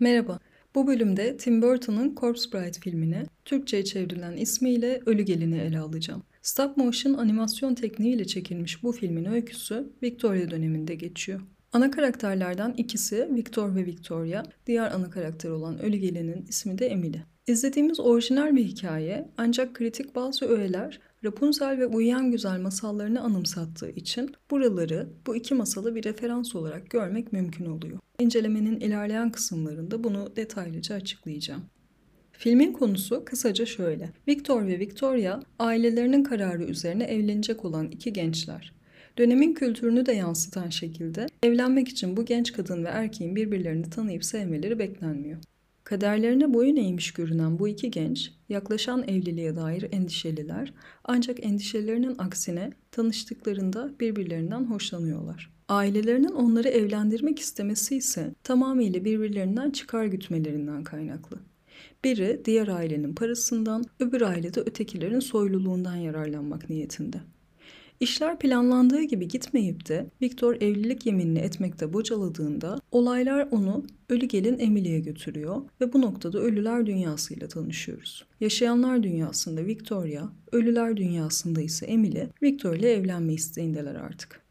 Merhaba. Bu bölümde Tim Burton'un Corpse Bride filmini Türkçe'ye çevrilen ismiyle Ölü Gelin'i ele alacağım. Stop motion animasyon tekniğiyle çekilmiş bu filmin öyküsü Victoria döneminde geçiyor. Ana karakterlerden ikisi Victor ve Victoria, diğer ana karakter olan Ölü Gelin'in ismi de Emily. İzlediğimiz orijinal bir hikaye ancak kritik bazı öğeler Rapunzel ve Uyuyan Güzel masallarını anımsattığı için buraları bu iki masalı bir referans olarak görmek mümkün oluyor. İncelemenin ilerleyen kısımlarında bunu detaylıca açıklayacağım. Filmin konusu kısaca şöyle. Victor ve Victoria ailelerinin kararı üzerine evlenecek olan iki gençler. Dönemin kültürünü de yansıtan şekilde evlenmek için bu genç kadın ve erkeğin birbirlerini tanıyıp sevmeleri beklenmiyor. Kaderlerine boyun eğmiş görünen bu iki genç, yaklaşan evliliğe dair endişeliler ancak endişelerinin aksine tanıştıklarında birbirlerinden hoşlanıyorlar. Ailelerinin onları evlendirmek istemesi ise tamamıyla birbirlerinden çıkar gütmelerinden kaynaklı. Biri diğer ailenin parasından, öbür aile de ötekilerin soyluluğundan yararlanmak niyetinde. İşler planlandığı gibi gitmeyip de Victor evlilik yeminini etmekte bocaladığında olaylar onu ölü gelin Emily'ye götürüyor ve bu noktada ölüler dünyasıyla tanışıyoruz. Yaşayanlar dünyasında Victoria, ölüler dünyasında ise Emily, Victor ile evlenme isteğindeler artık.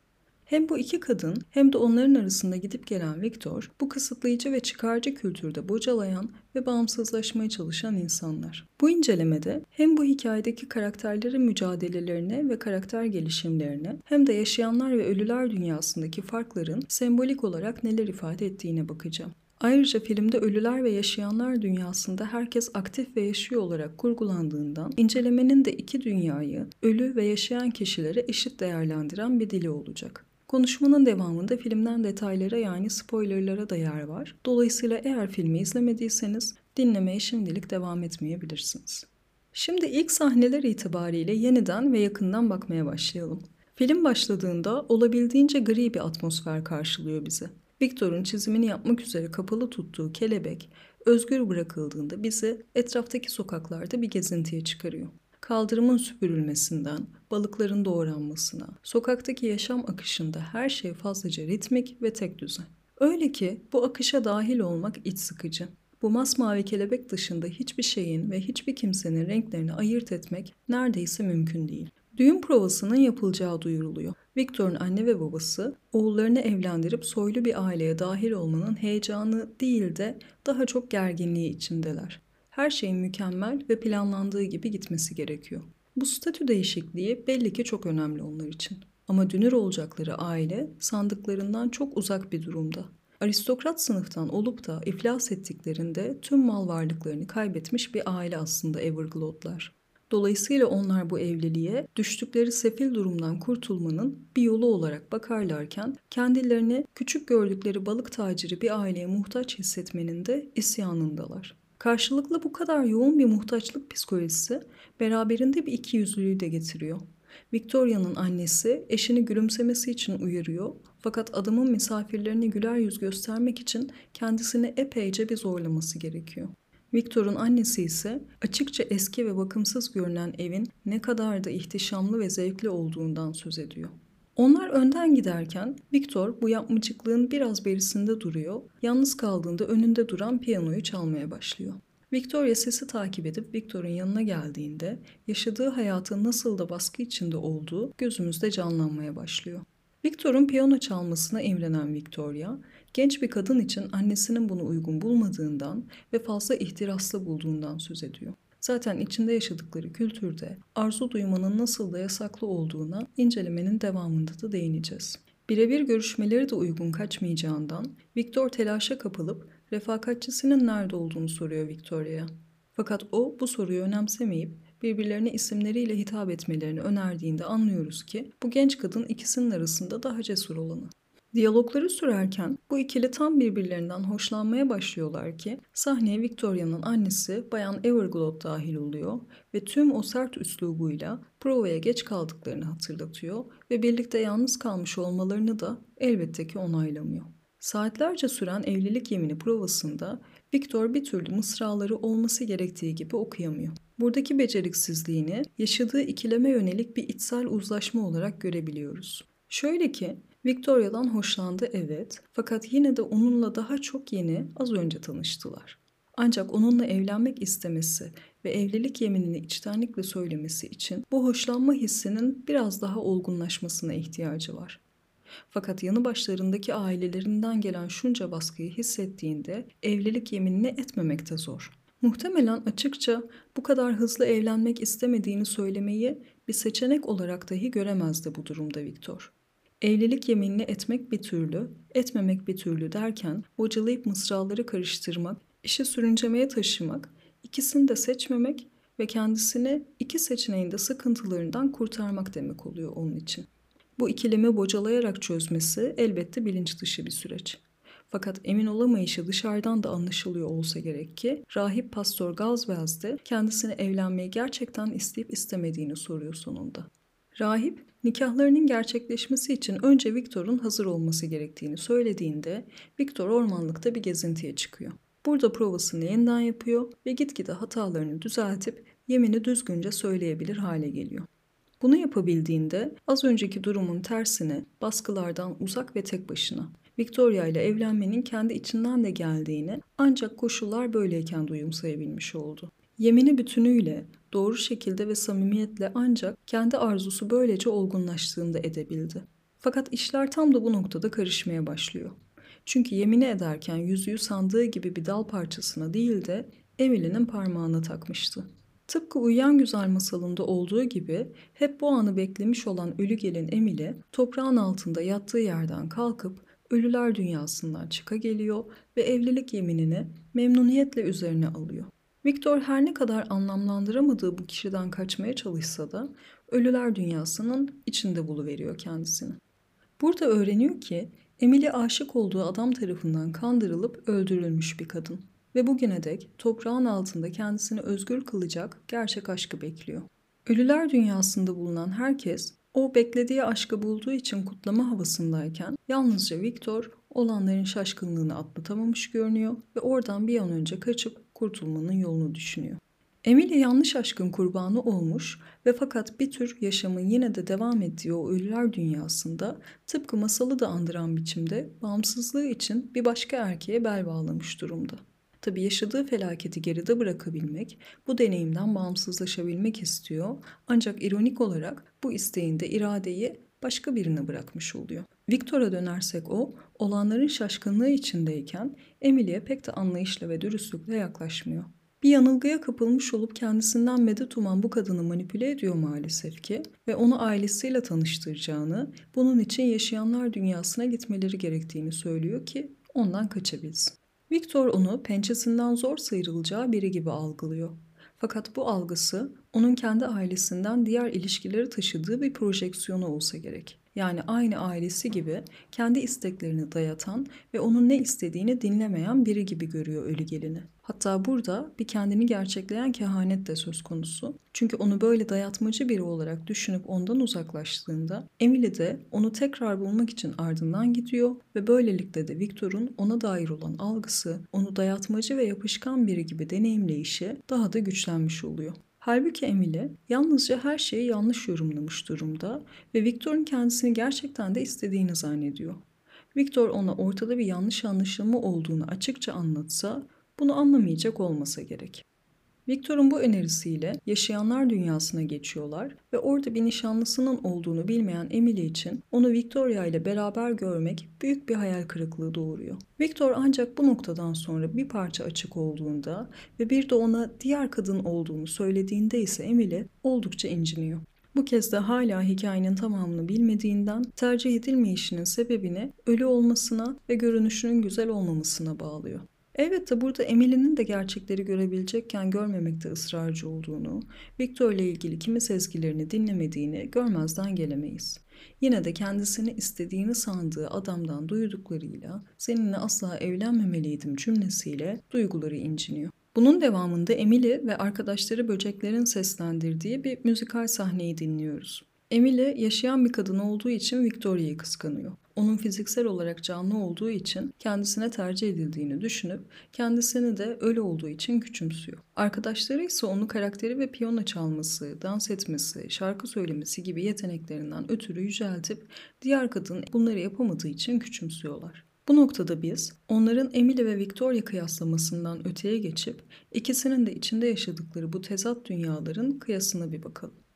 Hem bu iki kadın hem de onların arasında gidip gelen Victor, bu kısıtlayıcı ve çıkarcı kültürde bocalayan ve bağımsızlaşmaya çalışan insanlar. Bu incelemede hem bu hikayedeki karakterlerin mücadelelerine ve karakter gelişimlerine hem de yaşayanlar ve ölüler dünyasındaki farkların sembolik olarak neler ifade ettiğine bakacağım. Ayrıca filmde ölüler ve yaşayanlar dünyasında herkes aktif ve yaşıyor olarak kurgulandığından incelemenin de iki dünyayı, ölü ve yaşayan kişilere eşit değerlendiren bir dili olacak. Konuşmanın devamında filmden detaylara yani spoilerlara da yer var. Dolayısıyla eğer filmi izlemediyseniz dinlemeye şimdilik devam etmeyebilirsiniz. Şimdi ilk sahneler itibariyle yeniden ve yakından bakmaya başlayalım. Film başladığında olabildiğince gri bir atmosfer karşılıyor bizi. Victor'un çizimini yapmak üzere kapalı tuttuğu kelebek özgür bırakıldığında bizi etraftaki sokaklarda bir gezintiye çıkarıyor kaldırımın süpürülmesinden, balıkların doğranmasına, sokaktaki yaşam akışında her şey fazlaca ritmik ve tek düzen. Öyle ki bu akışa dahil olmak iç sıkıcı. Bu masmavi kelebek dışında hiçbir şeyin ve hiçbir kimsenin renklerini ayırt etmek neredeyse mümkün değil. Düğün provasının yapılacağı duyuruluyor. Victor'un anne ve babası oğullarını evlendirip soylu bir aileye dahil olmanın heyecanı değil de daha çok gerginliği içindeler her şeyin mükemmel ve planlandığı gibi gitmesi gerekiyor. Bu statü değişikliği belli ki çok önemli onlar için. Ama dünür olacakları aile sandıklarından çok uzak bir durumda. Aristokrat sınıftan olup da iflas ettiklerinde tüm mal varlıklarını kaybetmiş bir aile aslında Everglode'lar. Dolayısıyla onlar bu evliliğe düştükleri sefil durumdan kurtulmanın bir yolu olarak bakarlarken kendilerini küçük gördükleri balık taciri bir aileye muhtaç hissetmenin de isyanındalar. Karşılıklı bu kadar yoğun bir muhtaçlık psikolojisi beraberinde bir ikiyüzlülüğü de getiriyor. Victoria'nın annesi eşini gülümsemesi için uyarıyor fakat adamın misafirlerine güler yüz göstermek için kendisini epeyce bir zorlaması gerekiyor. Victor'un annesi ise açıkça eski ve bakımsız görünen evin ne kadar da ihtişamlı ve zevkli olduğundan söz ediyor. Onlar önden giderken Victor bu yapmacıklığın biraz berisinde duruyor. Yalnız kaldığında önünde duran piyanoyu çalmaya başlıyor. Victoria sesi takip edip Victor'un yanına geldiğinde yaşadığı hayatın nasıl da baskı içinde olduğu gözümüzde canlanmaya başlıyor. Victor'un piyano çalmasına imrenen Victoria, genç bir kadın için annesinin bunu uygun bulmadığından ve fazla ihtiraslı bulduğundan söz ediyor. Zaten içinde yaşadıkları kültürde arzu duymanın nasıl da yasaklı olduğuna incelemenin devamında da değineceğiz. Birebir görüşmeleri de uygun kaçmayacağından Victor telaşa kapılıp refakatçisinin nerede olduğunu soruyor Victoria'ya. Fakat o bu soruyu önemsemeyip birbirlerine isimleriyle hitap etmelerini önerdiğinde anlıyoruz ki bu genç kadın ikisinin arasında daha cesur olanı. Diyalogları sürerken bu ikili tam birbirlerinden hoşlanmaya başlıyorlar ki sahneye Victoria'nın annesi Bayan Everglade dahil oluyor ve tüm o sert üslubuyla provaya geç kaldıklarını hatırlatıyor ve birlikte yalnız kalmış olmalarını da elbette ki onaylamıyor. Saatlerce süren evlilik yemini provasında Victor bir türlü mısraları olması gerektiği gibi okuyamıyor. Buradaki beceriksizliğini yaşadığı ikileme yönelik bir içsel uzlaşma olarak görebiliyoruz. Şöyle ki Victoria'dan hoşlandı evet fakat yine de onunla daha çok yeni az önce tanıştılar. Ancak onunla evlenmek istemesi ve evlilik yeminini içtenlikle söylemesi için bu hoşlanma hissinin biraz daha olgunlaşmasına ihtiyacı var. Fakat yanı başlarındaki ailelerinden gelen şunca baskıyı hissettiğinde evlilik yeminini etmemek de zor. Muhtemelen açıkça bu kadar hızlı evlenmek istemediğini söylemeyi bir seçenek olarak dahi göremezdi bu durumda Viktor. Evlilik yeminini etmek bir türlü, etmemek bir türlü derken bocalayıp mısraları karıştırmak, işi sürüncemeye taşımak, ikisini de seçmemek ve kendisini iki seçeneğin de sıkıntılarından kurtarmak demek oluyor onun için. Bu ikilemi bocalayarak çözmesi elbette bilinç dışı bir süreç. Fakat emin olamayışı dışarıdan da anlaşılıyor olsa gerek ki rahip Pastor Galswells de kendisine evlenmeyi gerçekten isteyip istemediğini soruyor sonunda. Rahip, nikahlarının gerçekleşmesi için önce Victor'un hazır olması gerektiğini söylediğinde Victor ormanlıkta bir gezintiye çıkıyor. Burada provasını yeniden yapıyor ve gitgide hatalarını düzeltip yemini düzgünce söyleyebilir hale geliyor. Bunu yapabildiğinde az önceki durumun tersine baskılardan uzak ve tek başına Victoria ile evlenmenin kendi içinden de geldiğini ancak koşullar böyleyken duyumsayabilmiş oldu. Yemini bütünüyle, doğru şekilde ve samimiyetle ancak kendi arzusu böylece olgunlaştığında edebildi. Fakat işler tam da bu noktada karışmaya başlıyor. Çünkü yemini ederken yüzüğü sandığı gibi bir dal parçasına değil de Emily'nin parmağına takmıştı. Tıpkı Uyuyan Güzel masalında olduğu gibi hep bu anı beklemiş olan ölü gelin Emily, toprağın altında yattığı yerden kalkıp ölüler dünyasından çıka geliyor ve evlilik yeminini memnuniyetle üzerine alıyor. Victor her ne kadar anlamlandıramadığı bu kişiden kaçmaya çalışsa da ölüler dünyasının içinde buluveriyor kendisini. Burada öğreniyor ki Emily aşık olduğu adam tarafından kandırılıp öldürülmüş bir kadın ve bugüne dek toprağın altında kendisini özgür kılacak gerçek aşkı bekliyor. Ölüler dünyasında bulunan herkes o beklediği aşkı bulduğu için kutlama havasındayken yalnızca Victor olanların şaşkınlığını atlatamamış görünüyor ve oradan bir an önce kaçıp kurtulmanın yolunu düşünüyor. Emily yanlış aşkın kurbanı olmuş ve fakat bir tür yaşamın yine de devam ettiği o ölüler dünyasında tıpkı masalı da andıran biçimde bağımsızlığı için bir başka erkeğe bel bağlamış durumda. Tabi yaşadığı felaketi geride bırakabilmek, bu deneyimden bağımsızlaşabilmek istiyor. Ancak ironik olarak bu isteğinde iradeyi başka birine bırakmış oluyor. Victor'a dönersek o, olanların şaşkınlığı içindeyken Emily'e pek de anlayışla ve dürüstlükle yaklaşmıyor. Bir yanılgıya kapılmış olup kendisinden medet uman bu kadını manipüle ediyor maalesef ki ve onu ailesiyle tanıştıracağını, bunun için yaşayanlar dünyasına gitmeleri gerektiğini söylüyor ki ondan kaçabilsin. Victor onu pençesinden zor sıyrılacağı biri gibi algılıyor. Fakat bu algısı onun kendi ailesinden diğer ilişkileri taşıdığı bir projeksiyonu olsa gerek. Yani aynı ailesi gibi kendi isteklerini dayatan ve onun ne istediğini dinlemeyen biri gibi görüyor ölü gelini. Hatta burada bir kendini gerçekleyen kehanet de söz konusu. Çünkü onu böyle dayatmacı biri olarak düşünüp ondan uzaklaştığında Emily de onu tekrar bulmak için ardından gidiyor ve böylelikle de Victor'un ona dair olan algısı onu dayatmacı ve yapışkan biri gibi deneyimleyişi daha da güçlenmiş oluyor. Halbuki Emily yalnızca her şeyi yanlış yorumlamış durumda ve Victor'un kendisini gerçekten de istediğini zannediyor. Victor ona ortada bir yanlış anlaşılma olduğunu açıkça anlatsa bunu anlamayacak olmasa gerek. Victor'un bu önerisiyle yaşayanlar dünyasına geçiyorlar ve orada bir nişanlısının olduğunu bilmeyen Emily için onu Victoria ile beraber görmek büyük bir hayal kırıklığı doğuruyor. Victor ancak bu noktadan sonra bir parça açık olduğunda ve bir de ona diğer kadın olduğunu söylediğinde ise Emily oldukça inciniyor. Bu kez de hala hikayenin tamamını bilmediğinden tercih edilmeyişinin sebebini ölü olmasına ve görünüşünün güzel olmamasına bağlıyor. Elbette burada Emily'nin de gerçekleri görebilecekken görmemekte ısrarcı olduğunu, Victor ile ilgili kimi sezgilerini dinlemediğini görmezden gelemeyiz. Yine de kendisini istediğini sandığı adamdan duyduklarıyla seninle asla evlenmemeliydim cümlesiyle duyguları inciniyor. Bunun devamında Emily ve arkadaşları böceklerin seslendirdiği bir müzikal sahneyi dinliyoruz. Emily yaşayan bir kadın olduğu için Victoria'yı kıskanıyor. Onun fiziksel olarak canlı olduğu için kendisine tercih edildiğini düşünüp kendisini de ölü olduğu için küçümsüyor. Arkadaşları ise onu karakteri ve piyano çalması, dans etmesi, şarkı söylemesi gibi yeteneklerinden ötürü yüceltip diğer kadın bunları yapamadığı için küçümsüyorlar. Bu noktada biz onların Emily ve Victoria kıyaslamasından öteye geçip ikisinin de içinde yaşadıkları bu tezat dünyaların kıyasına bir bakalım.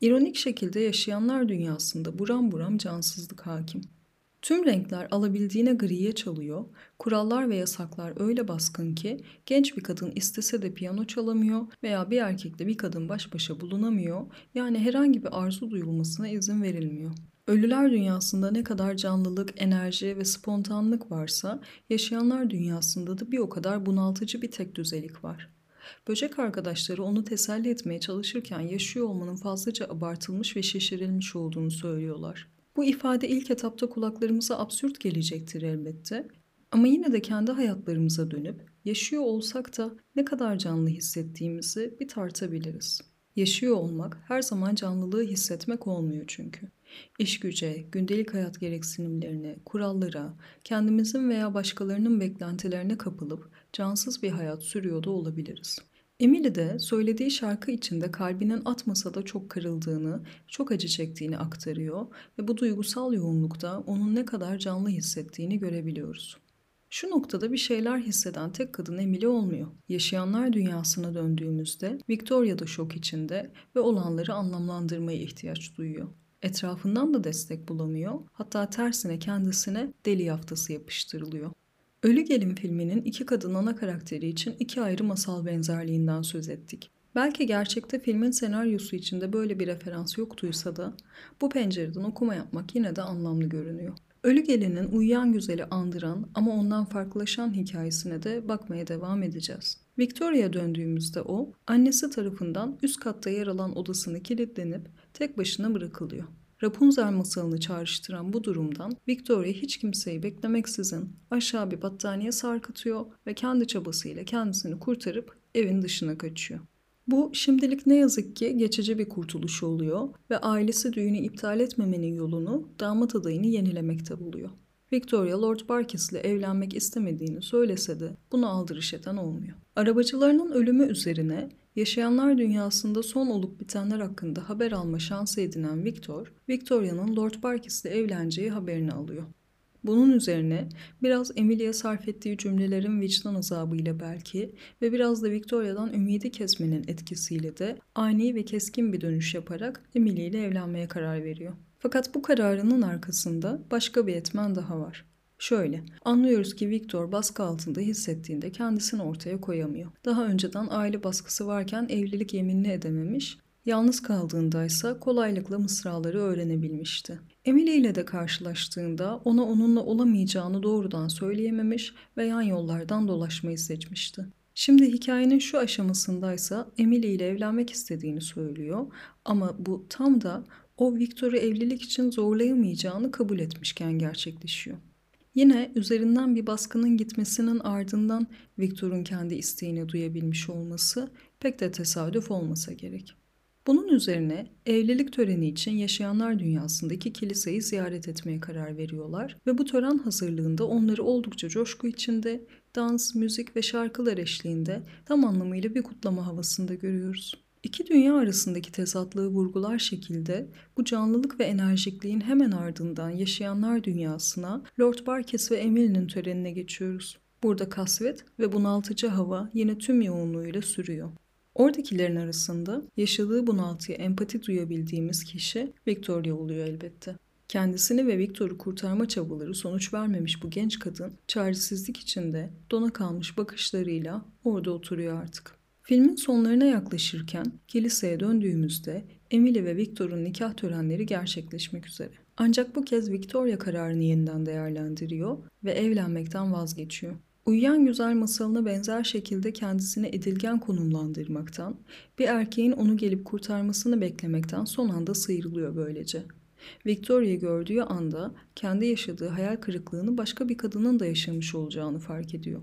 İronik şekilde yaşayanlar dünyasında buram buram cansızlık hakim. Tüm renkler alabildiğine griye çalıyor, kurallar ve yasaklar öyle baskın ki genç bir kadın istese de piyano çalamıyor veya bir erkekle bir kadın baş başa bulunamıyor, yani herhangi bir arzu duyulmasına izin verilmiyor. Ölüler dünyasında ne kadar canlılık, enerji ve spontanlık varsa, yaşayanlar dünyasında da bir o kadar bunaltıcı bir tek düzelik var. Böcek arkadaşları onu teselli etmeye çalışırken yaşıyor olmanın fazlaca abartılmış ve şişirilmiş olduğunu söylüyorlar. Bu ifade ilk etapta kulaklarımıza absürt gelecektir elbette. Ama yine de kendi hayatlarımıza dönüp yaşıyor olsak da ne kadar canlı hissettiğimizi bir tartabiliriz. Yaşıyor olmak her zaman canlılığı hissetmek olmuyor çünkü. İş güce, gündelik hayat gereksinimlerine, kurallara, kendimizin veya başkalarının beklentilerine kapılıp cansız bir hayat sürüyor da olabiliriz. Emily de söylediği şarkı içinde kalbinin atmasa da çok kırıldığını, çok acı çektiğini aktarıyor ve bu duygusal yoğunlukta onun ne kadar canlı hissettiğini görebiliyoruz. Şu noktada bir şeyler hisseden tek kadın Emily olmuyor. Yaşayanlar dünyasına döndüğümüzde Victoria da şok içinde ve olanları anlamlandırmaya ihtiyaç duyuyor. Etrafından da destek bulamıyor. Hatta tersine kendisine deli yaftası yapıştırılıyor. Ölü Gelin filminin iki kadın ana karakteri için iki ayrı masal benzerliğinden söz ettik. Belki gerçekte filmin senaryosu içinde böyle bir referans yoktuysa da bu pencereden okuma yapmak yine de anlamlı görünüyor. Ölü Gelin'in uyuyan güzeli andıran ama ondan farklılaşan hikayesine de bakmaya devam edeceğiz. Victoria'ya döndüğümüzde o, annesi tarafından üst katta yer alan odasını kilitlenip tek başına bırakılıyor. Rapunzel masalını çağrıştıran bu durumdan Victoria hiç kimseyi beklemeksizin aşağı bir battaniye sarkıtıyor ve kendi çabasıyla kendisini kurtarıp evin dışına kaçıyor. Bu şimdilik ne yazık ki geçici bir kurtuluş oluyor ve ailesi düğünü iptal etmemenin yolunu damat adayını yenilemekte buluyor. Victoria Lord Barkis ile evlenmek istemediğini söylese de bunu aldırış eden olmuyor. Arabacılarının ölümü üzerine yaşayanlar dünyasında son olup bitenler hakkında haber alma şansı edinen Victor, Victoria'nın Lord Barkis ile evleneceği haberini alıyor. Bunun üzerine biraz Emily'e sarf ettiği cümlelerin vicdan azabıyla belki ve biraz da Victoria'dan ümidi kesmenin etkisiyle de ani ve keskin bir dönüş yaparak Emily ile evlenmeye karar veriyor. Fakat bu kararının arkasında başka bir etmen daha var. Şöyle, anlıyoruz ki Victor baskı altında hissettiğinde kendisini ortaya koyamıyor. Daha önceden aile baskısı varken evlilik yeminini edememiş, yalnız kaldığında ise kolaylıkla mısraları öğrenebilmişti. Emily ile de karşılaştığında ona onunla olamayacağını doğrudan söyleyememiş ve yan yollardan dolaşmayı seçmişti. Şimdi hikayenin şu aşamasındaysa Emily ile evlenmek istediğini söylüyor ama bu tam da o Victor'u evlilik için zorlayamayacağını kabul etmişken gerçekleşiyor. Yine üzerinden bir baskının gitmesinin ardından Victor'un kendi isteğini duyabilmiş olması pek de tesadüf olmasa gerek. Bunun üzerine evlilik töreni için yaşayanlar dünyasındaki kiliseyi ziyaret etmeye karar veriyorlar ve bu tören hazırlığında onları oldukça coşku içinde dans, müzik ve şarkılar eşliğinde tam anlamıyla bir kutlama havasında görüyoruz. İki dünya arasındaki tezatlığı vurgular şekilde bu canlılık ve enerjikliğin hemen ardından yaşayanlar dünyasına Lord Barkes ve Emily'nin törenine geçiyoruz. Burada kasvet ve bunaltıcı hava yine tüm yoğunluğuyla sürüyor. Oradakilerin arasında yaşadığı bunaltıya empati duyabildiğimiz kişi Victoria oluyor elbette. Kendisini ve Victor'u kurtarma çabaları sonuç vermemiş bu genç kadın çaresizlik içinde dona kalmış bakışlarıyla orada oturuyor artık. Filmin sonlarına yaklaşırken kiliseye döndüğümüzde Emily ve Victor'un nikah törenleri gerçekleşmek üzere. Ancak bu kez Victoria kararını yeniden değerlendiriyor ve evlenmekten vazgeçiyor. Uyuyan güzel masalına benzer şekilde kendisini edilgen konumlandırmaktan, bir erkeğin onu gelip kurtarmasını beklemekten son anda sıyrılıyor böylece. Victoria'yı gördüğü anda kendi yaşadığı hayal kırıklığını başka bir kadının da yaşamış olacağını fark ediyor.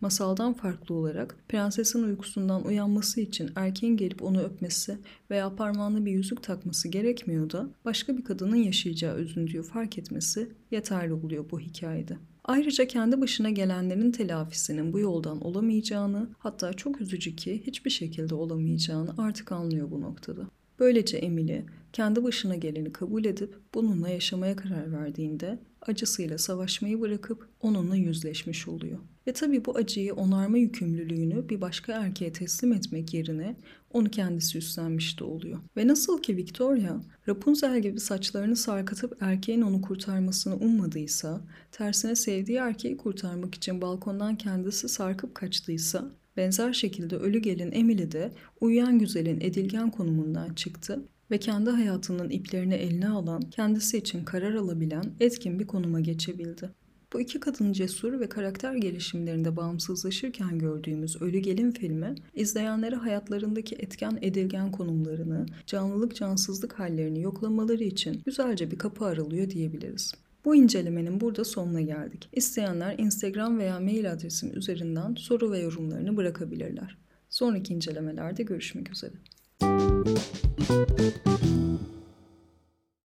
Masaldan farklı olarak prensesin uykusundan uyanması için erkeğin gelip onu öpmesi veya parmağına bir yüzük takması gerekmiyor da başka bir kadının yaşayacağı üzüntüyü fark etmesi yeterli oluyor bu hikayede. Ayrıca kendi başına gelenlerin telafisinin bu yoldan olamayacağını, hatta çok üzücü ki hiçbir şekilde olamayacağını artık anlıyor bu noktada. Böylece Emily kendi başına geleni kabul edip bununla yaşamaya karar verdiğinde acısıyla savaşmayı bırakıp onunla yüzleşmiş oluyor. Ve tabii bu acıyı onarma yükümlülüğünü bir başka erkeğe teslim etmek yerine onu kendisi üstlenmiş de oluyor. Ve nasıl ki Victoria, Rapunzel gibi saçlarını sarkatıp erkeğin onu kurtarmasını ummadıysa, tersine sevdiği erkeği kurtarmak için balkondan kendisi sarkıp kaçtıysa, benzer şekilde ölü gelin Emily de uyuyan güzelin edilgen konumundan çıktı ve kendi hayatının iplerini eline alan, kendisi için karar alabilen etkin bir konuma geçebildi. Bu iki kadın cesur ve karakter gelişimlerinde bağımsızlaşırken gördüğümüz Ölü Gelin filmi, izleyenlere hayatlarındaki etken edilgen konumlarını, canlılık cansızlık hallerini yoklamaları için güzelce bir kapı aralıyor diyebiliriz. Bu incelemenin burada sonuna geldik. İsteyenler Instagram veya mail adresim üzerinden soru ve yorumlarını bırakabilirler. Sonraki incelemelerde görüşmek üzere.